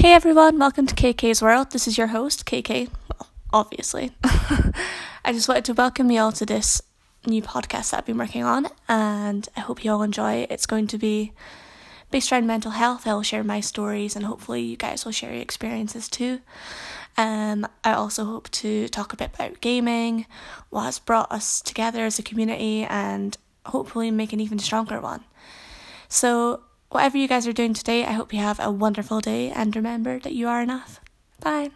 Hey everyone, welcome to KayKay's World. This is your host, KayKay. Well, obviously. I just wanted to welcome you all to this new podcast that I've been working on, and I hope you all enjoy. It's going to be based around mental health. I will share my stories, and hopefully, you guys will share your experiences too. Um, I also hope to talk a bit about gaming, what has brought us together as a community, and hopefully make an even stronger one. So, whatever you guys are doing today, I hope you have a wonderful day and remember that you are enough. Bye.